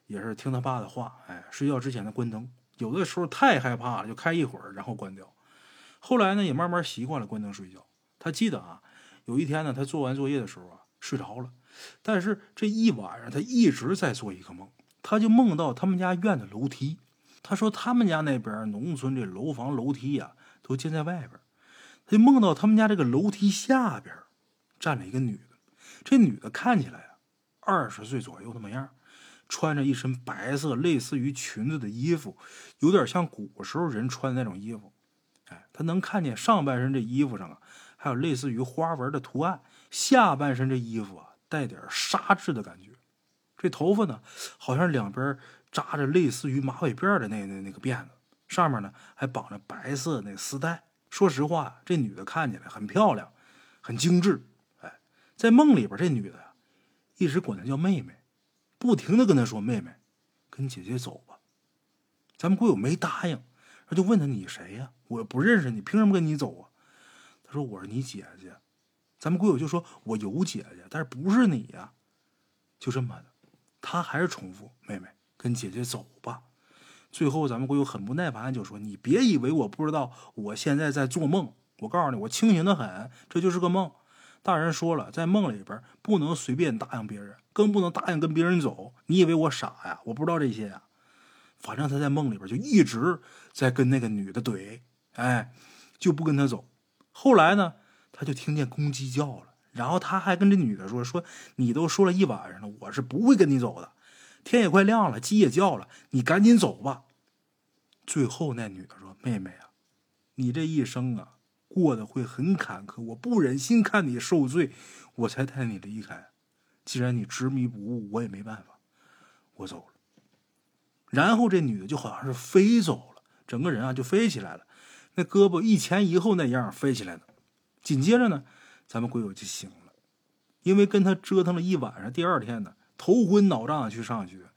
也是听他爸的话，哎，睡觉之前呢关灯，有的时候太害怕了就开一会儿然后关掉。后来呢也慢慢习惯了关灯睡觉。他记得啊，有一天呢他做完作业的时候啊睡着了。但是这一晚上，他一直在做一个梦，他就梦到他们家院子楼梯。他说他们家那边农村这楼房楼梯呀，都建在外边。他就梦到他们家这个楼梯下边站了一个女的。这女的看起来啊，二十岁左右那么样，穿着一身白色类似于裙子的衣服，有点像古时候人穿的那种衣服。哎，他能看见上半身这衣服上啊，还有类似于花纹的图案，下半身这衣服啊。带点纱质的感觉，这头发呢，好像两边扎着类似于马尾辫的那那那个辫子，上面呢还绑着白色那丝带。说实话，这女的看起来很漂亮，很精致。哎，在梦里边，这女的呀，一直管她叫妹妹，不停的跟她说：“妹妹，跟姐姐走吧。”咱们闺友没答应，他就问他：“你谁呀？我不认识你，凭什么跟你走啊？”他说：“我是你姐姐。”咱们闺友就说：“我有姐姐，但是不是你呀？”就这么的，他还是重复：“妹妹，跟姐姐走吧。”最后，咱们闺友很不耐烦，就说：“你别以为我不知道，我现在在做梦。我告诉你，我清醒的很，这就是个梦。大人说了，在梦里边不能随便答应别人，更不能答应跟别人走。你以为我傻呀？我不知道这些呀。反正他在梦里边就一直在跟那个女的怼，哎，就不跟他走。后来呢？”他就听见公鸡叫了，然后他还跟这女的说：“说你都说了一晚上了，我是不会跟你走的。天也快亮了，鸡也叫了，你赶紧走吧。”最后那女的说：“妹妹啊，你这一生啊过得会很坎坷，我不忍心看你受罪，我才带你离开。既然你执迷不悟，我也没办法，我走了。”然后这女的就好像是飞走了，整个人啊就飞起来了，那胳膊一前一后那样飞起来的。紧接着呢，咱们鬼友就醒了，因为跟他折腾了一晚上，第二天呢头昏脑胀的去上学。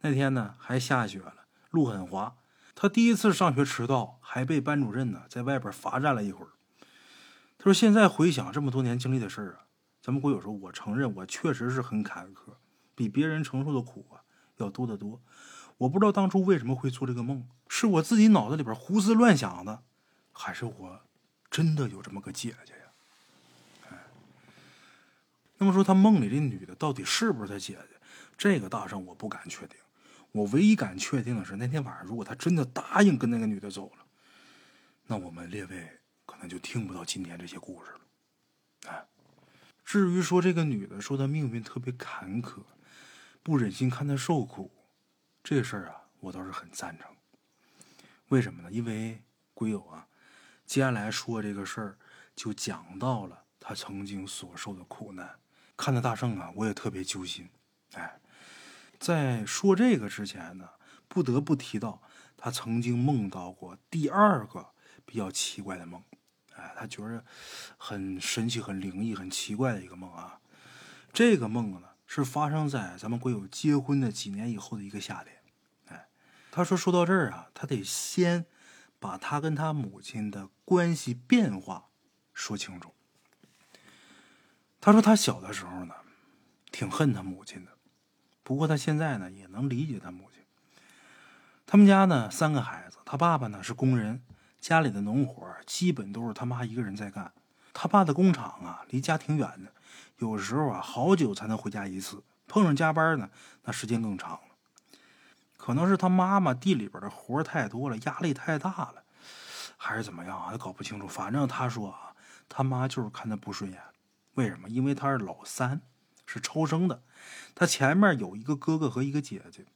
那天呢还下雪了，路很滑。他第一次上学迟到，还被班主任呢在外边罚站了一会儿。他说：“现在回想这么多年经历的事儿啊，咱们鬼友说，我承认我确实是很坎坷，比别人承受的苦啊要多得多。我不知道当初为什么会做这个梦，是我自己脑子里边胡思乱想的，还是我真的有这么个姐姐呀？”那么说，他梦里这女的到底是不是他姐姐？这个大圣我不敢确定。我唯一敢确定的是，那天晚上如果他真的答应跟那个女的走了，那我们列位可能就听不到今天这些故事了。哎，至于说这个女的说她命运特别坎坷，不忍心看她受苦，这事儿啊，我倒是很赞成。为什么呢？因为鬼友啊，接下来说这个事儿就讲到了他曾经所受的苦难。看到大圣啊，我也特别揪心。哎，在说这个之前呢，不得不提到他曾经梦到过第二个比较奇怪的梦。哎，他觉着很神奇、很灵异、很奇怪的一个梦啊。这个梦呢，是发生在咱们鬼友结婚的几年以后的一个夏天。哎，他说说到这儿啊，他得先把他跟他母亲的关系变化说清楚。他说他小的时候呢，挺恨他母亲的，不过他现在呢也能理解他母亲。他们家呢三个孩子，他爸爸呢是工人，家里的农活基本都是他妈一个人在干。他爸的工厂啊离家挺远的，有时候啊好久才能回家一次，碰上加班呢，那时间更长了。可能是他妈妈地里边的活太多了，压力太大了，还是怎么样啊？他搞不清楚。反正他说啊，他妈就是看他不顺眼。为什么？因为他是老三，是超生的。他前面有一个哥哥和一个姐姐。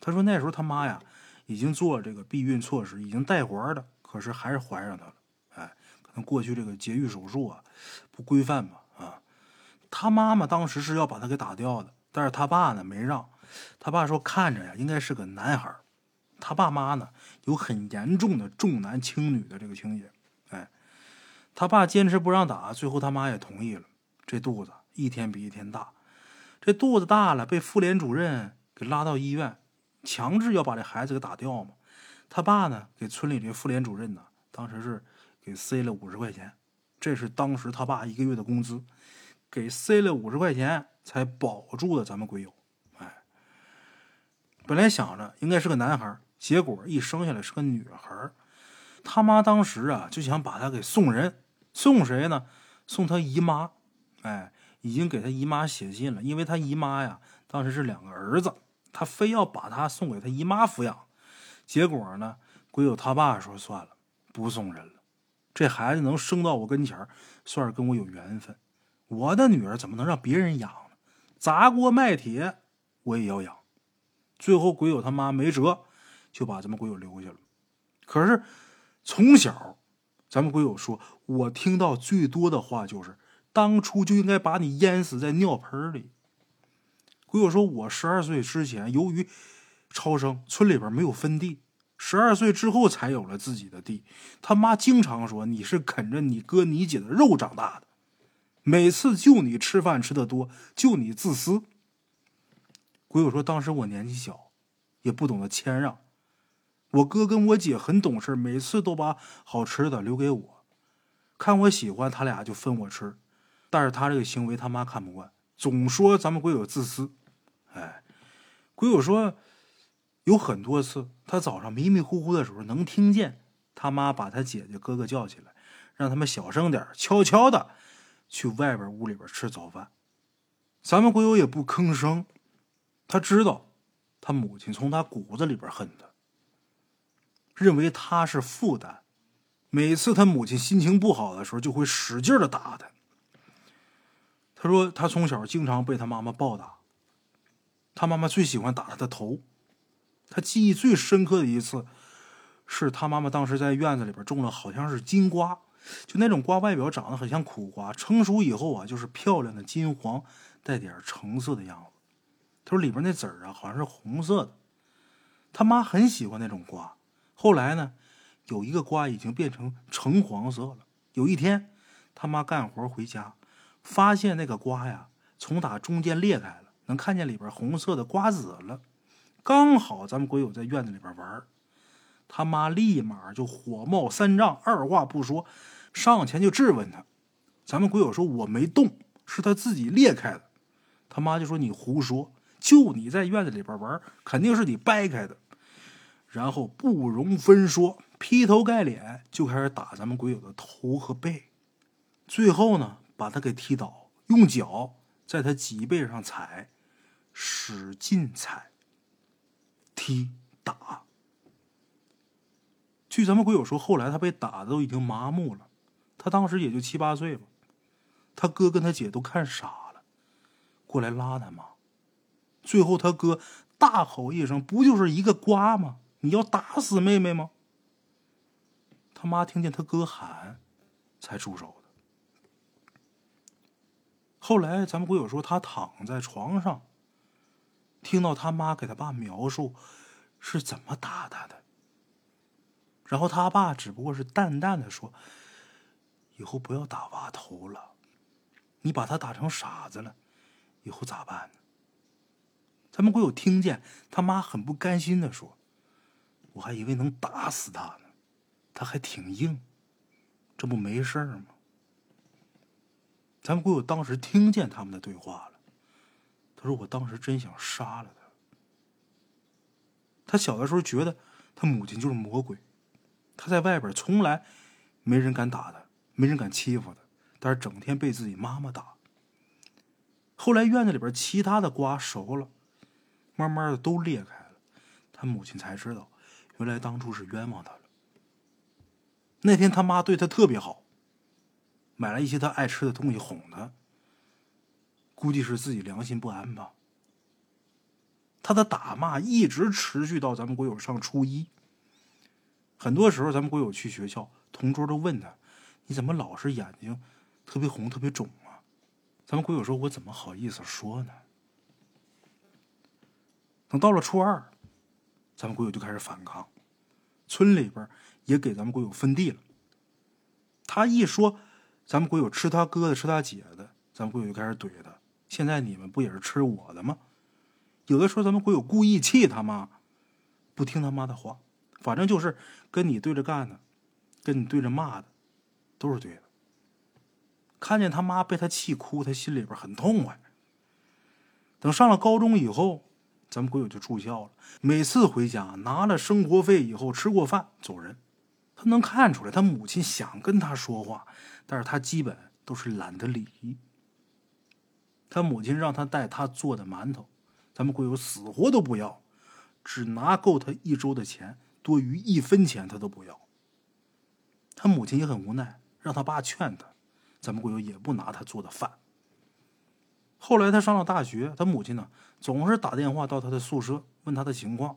他说那时候他妈呀，已经做这个避孕措施，已经带环了，可是还是怀上他了。哎，可能过去这个节育手术啊不规范吧？啊，他妈妈当时是要把他给打掉的，但是他爸呢没让。他爸说看着呀，应该是个男孩。他爸妈呢有很严重的重男轻女的这个情节。哎，他爸坚持不让打，最后他妈也同意了。这肚子一天比一天大，这肚子大了，被妇联主任给拉到医院，强制要把这孩子给打掉嘛。他爸呢给村里这妇联主任呢，当时是给塞了五十块钱，这是当时他爸一个月的工资，给塞了五十块钱才保住了咱们鬼友。哎，本来想着应该是个男孩，结果一生下来是个女孩。他妈当时啊就想把他给送人，送谁呢？送他姨妈。哎，已经给他姨妈写信了，因为他姨妈呀，当时是两个儿子，他非要把他送给他姨妈抚养。结果呢，鬼友他爸说算了，不送人了。这孩子能生到我跟前算是跟我有缘分。我的女儿怎么能让别人养呢？砸锅卖铁我也要养。最后鬼友他妈没辙，就把咱们鬼友留下了。可是从小，咱们鬼友说，我听到最多的话就是。当初就应该把你淹死在尿盆里。鬼友说：“我十二岁之前，由于超生，村里边没有分地，十二岁之后才有了自己的地。他妈经常说你是啃着你哥你姐的肉长大的，每次就你吃饭吃的多，就你自私。”鬼友说：“当时我年纪小，也不懂得谦让。我哥跟我姐很懂事，每次都把好吃的留给我，看我喜欢，他俩就分我吃。”但是他这个行为他妈看不惯，总说咱们鬼友自私。哎，鬼友说有很多次，他早上迷迷糊糊的时候能听见他妈把他姐姐哥哥叫起来，让他们小声点，悄悄的去外边屋里边吃早饭。咱们鬼友也不吭声，他知道他母亲从他骨子里边恨他，认为他是负担。每次他母亲心情不好的时候，就会使劲的打他。他说：“他从小经常被他妈妈暴打，他妈妈最喜欢打他的头。他记忆最深刻的一次，是他妈妈当时在院子里边种了好像是金瓜，就那种瓜外表长得很像苦瓜，成熟以后啊就是漂亮的金黄，带点橙色的样子。他说里边那籽儿啊好像是红色的。他妈很喜欢那种瓜。后来呢，有一个瓜已经变成橙黄色了。有一天，他妈干活回家。”发现那个瓜呀，从打中间裂开了，能看见里边红色的瓜子了。刚好咱们鬼友在院子里边玩，他妈立马就火冒三丈，二话不说上前就质问他。咱们鬼友说我没动，是他自己裂开的。他妈就说你胡说，就你在院子里边玩，肯定是你掰开的。然后不容分说，劈头盖脸就开始打咱们鬼友的头和背，最后呢。把他给踢倒，用脚在他脊背上踩，使劲踩、踢、打。据咱们鬼友说，后来他被打的都已经麻木了。他当时也就七八岁吧，他哥跟他姐都看傻了，过来拉他妈。最后他哥大吼一声：“不就是一个瓜吗？你要打死妹妹吗？”他妈听见他哥喊，才住手。后来，咱们鬼友说，他躺在床上，听到他妈给他爸描述是怎么打他的，然后他爸只不过是淡淡的说：“以后不要打娃头了，你把他打成傻子了，以后咋办呢？”咱们鬼友听见他妈很不甘心的说：“我还以为能打死他呢，他还挺硬，这不没事吗？”咱们鬼友当时听见他们的对话了，他说：“我当时真想杀了他。他小的时候觉得他母亲就是魔鬼，他在外边从来没人敢打他，没人敢欺负他，但是整天被自己妈妈打。后来院子里边其他的瓜熟了，慢慢的都裂开了，他母亲才知道，原来当初是冤枉他了。那天他妈对他特别好。”买了一些他爱吃的东西哄他，估计是自己良心不安吧。他的打骂一直持续到咱们国友上初一。很多时候，咱们国友去学校，同桌都问他：“你怎么老是眼睛特别红、特别肿啊？”咱们国友说：“我怎么好意思说呢？”等到了初二，咱们国友就开始反抗，村里边也给咱们国友分地了。他一说咱们国友吃他哥的、吃他姐的，咱们国友就开始怼他。现在你们不也是吃我的吗？有的时候咱们国友故意气他妈，不听他妈的话，反正就是跟你对着干的，跟你对着骂的，都是对的。看见他妈被他气哭，他心里边很痛快。等上了高中以后，咱们国友就住校了。每次回家拿了生活费以后，吃过饭走人。他能看出来，他母亲想跟他说话，但是他基本都是懒得理。他母亲让他带他做的馒头。咱们国友死活都不要，只拿够他一周的钱，多余一分钱他都不要。他母亲也很无奈，让他爸劝他，咱们国友也不拿他做的饭。后来他上了大学，他母亲呢总是打电话到他的宿舍问他的情况，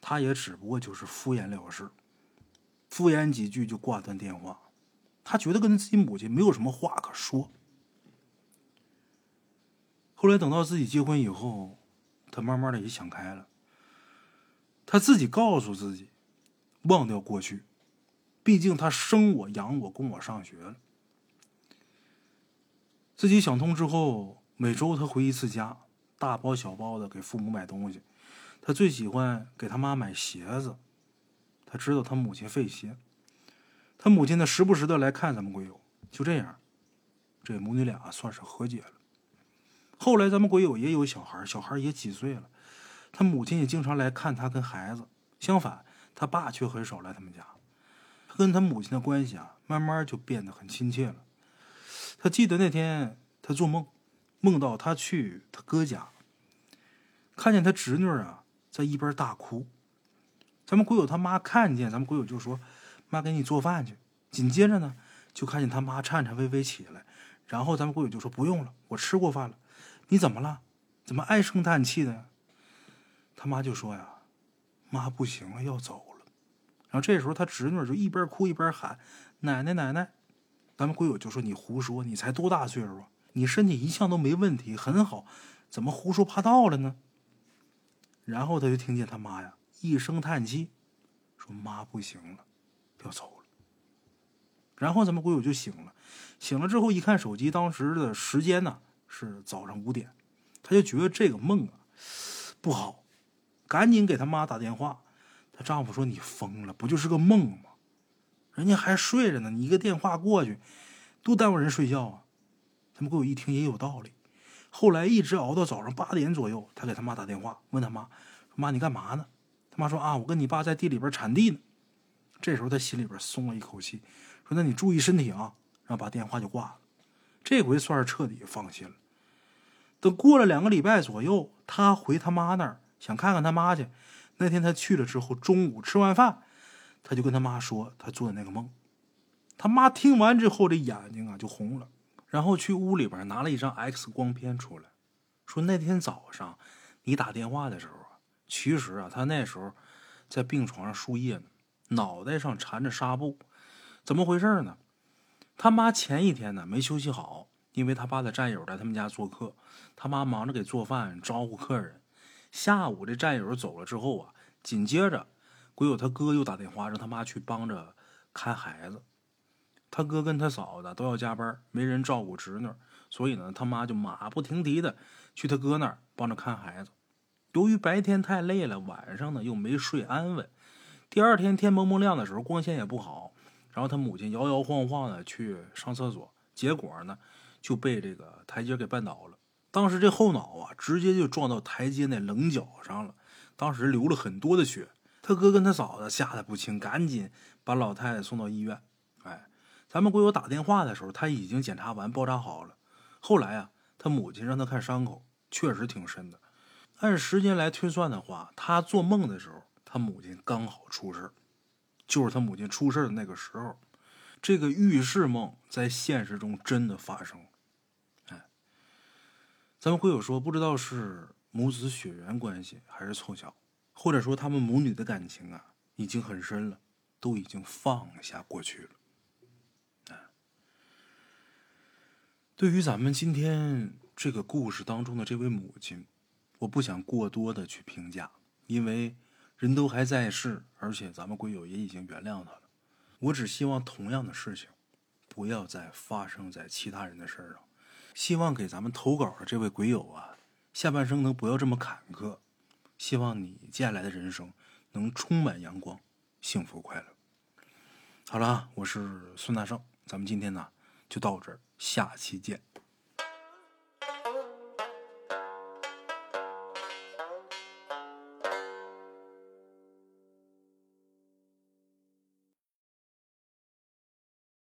他也只不过就是敷衍了事，敷衍几句就挂断电话。他觉得跟自己母亲没有什么话可说。后来等到自己结婚以后，他慢慢的也想开了。他自己告诉自己，忘掉过去，毕竟他生我养我供我上学了。自己想通之后，每周他回一次家，大包小包的给父母买东西。他最喜欢给他妈买鞋子，知道他母亲费心。他母亲呢，时不时的来看咱们鬼友。就这样，这母女俩算是和解了。后来咱们鬼友也有小孩，小孩也几岁了，他母亲也经常来看他跟孩子。相反，他爸却很少来他们家。跟他母亲的关系啊，慢慢就变得很亲切了。他记得那天他做梦，梦到他去他哥家，看见他侄女啊在一边大哭。咱们鬼友他妈看见，咱们鬼友就说：“妈，给你做饭去。”紧接着呢，就看见他妈颤颤巍巍起来，然后咱们鬼友就说：“不用了，我吃过饭了。”你怎么了？怎么唉声叹气的？他妈就说呀：“妈不行了，要走了。”然后这时候他侄女就一边哭一边喊：“奶奶，奶奶！”咱们鬼友就说：“你胡说，你才多大岁数啊？你身体一向都没问题，很好，怎么胡说八道了呢？”然后他就听见他妈呀一声叹气，说：“妈不行了，要走了。”然后咱们闺友就醒了，醒了之后一看手机，当时的时间呢？是早上五点，他就觉得这个梦啊不好，赶紧给他妈打电话。她丈夫说：“你疯了，不就是个梦吗？人家还睡着呢，你一个电话过去，多耽误人睡觉啊！”他们给我一听也有道理。后来一直熬到早上八点左右，他给他妈打电话，问他妈：“妈，你干嘛呢？”妈说：“啊，我跟你爸在地里边铲地呢。”这时候他心里边松了一口气，说：“那你注意身体啊。”然后把电话就挂了。这回算是彻底放心了。等过了两个礼拜左右，他回他妈那儿想看看他妈去。那天他去了之后，中午吃完饭，他就跟他妈说他做的那个梦。他妈听完之后，这眼睛啊就红了，然后去屋里边拿了一张 X 光片出来，说那天早上你打电话的时候，其实啊他那时候在病床上输液呢，脑袋上缠着纱布，怎么回事呢？他妈前一天呢没休息好，因为他爸的战友来他们家做客，他妈忙着给做饭招呼客人。下午这战友走了之后啊，紧接着鬼友他哥又打电话让他妈去帮着看孩子。他哥跟他嫂子都要加班，没人照顾侄女，所以呢他妈就马不停蹄的去他哥那儿帮着看孩子。由于白天太累了，晚上呢又没睡安稳，第二天天蒙蒙亮的时候光线也不好。然后他母亲摇摇晃晃的去上厕所，结果呢就被这个台阶给绊倒了。当时这后脑啊直接就撞到台阶那棱角上了，当时流了很多的血。他哥跟他嫂子吓得不轻，赶紧把老太太送到医院。哎，咱们国友打电话的时候，他已经检查完包扎好了。后来啊，他母亲让他看伤口，确实挺深的。按时间来推算的话，他做梦的时候，他母亲刚好出事就是他母亲出事的那个时候，这个预示梦在现实中真的发生了。哎，咱们会有说，不知道是母子血缘关系还是凑巧，或者说他们母女的感情啊已经很深了，都已经放下过去了。哎对于咱们今天这个故事当中的这位母亲，我不想过多的去评价，因为人都还在世，而且咱们鬼友也已经原谅他了。我只希望同样的事情不要再发生在其他人的身上。希望给咱们投稿的这位鬼友啊，下半生能不要这么坎坷。希望你接下来的人生能充满阳光、幸福快乐。好了，我是孙大圣，咱们今天呢。就到这儿，下期见。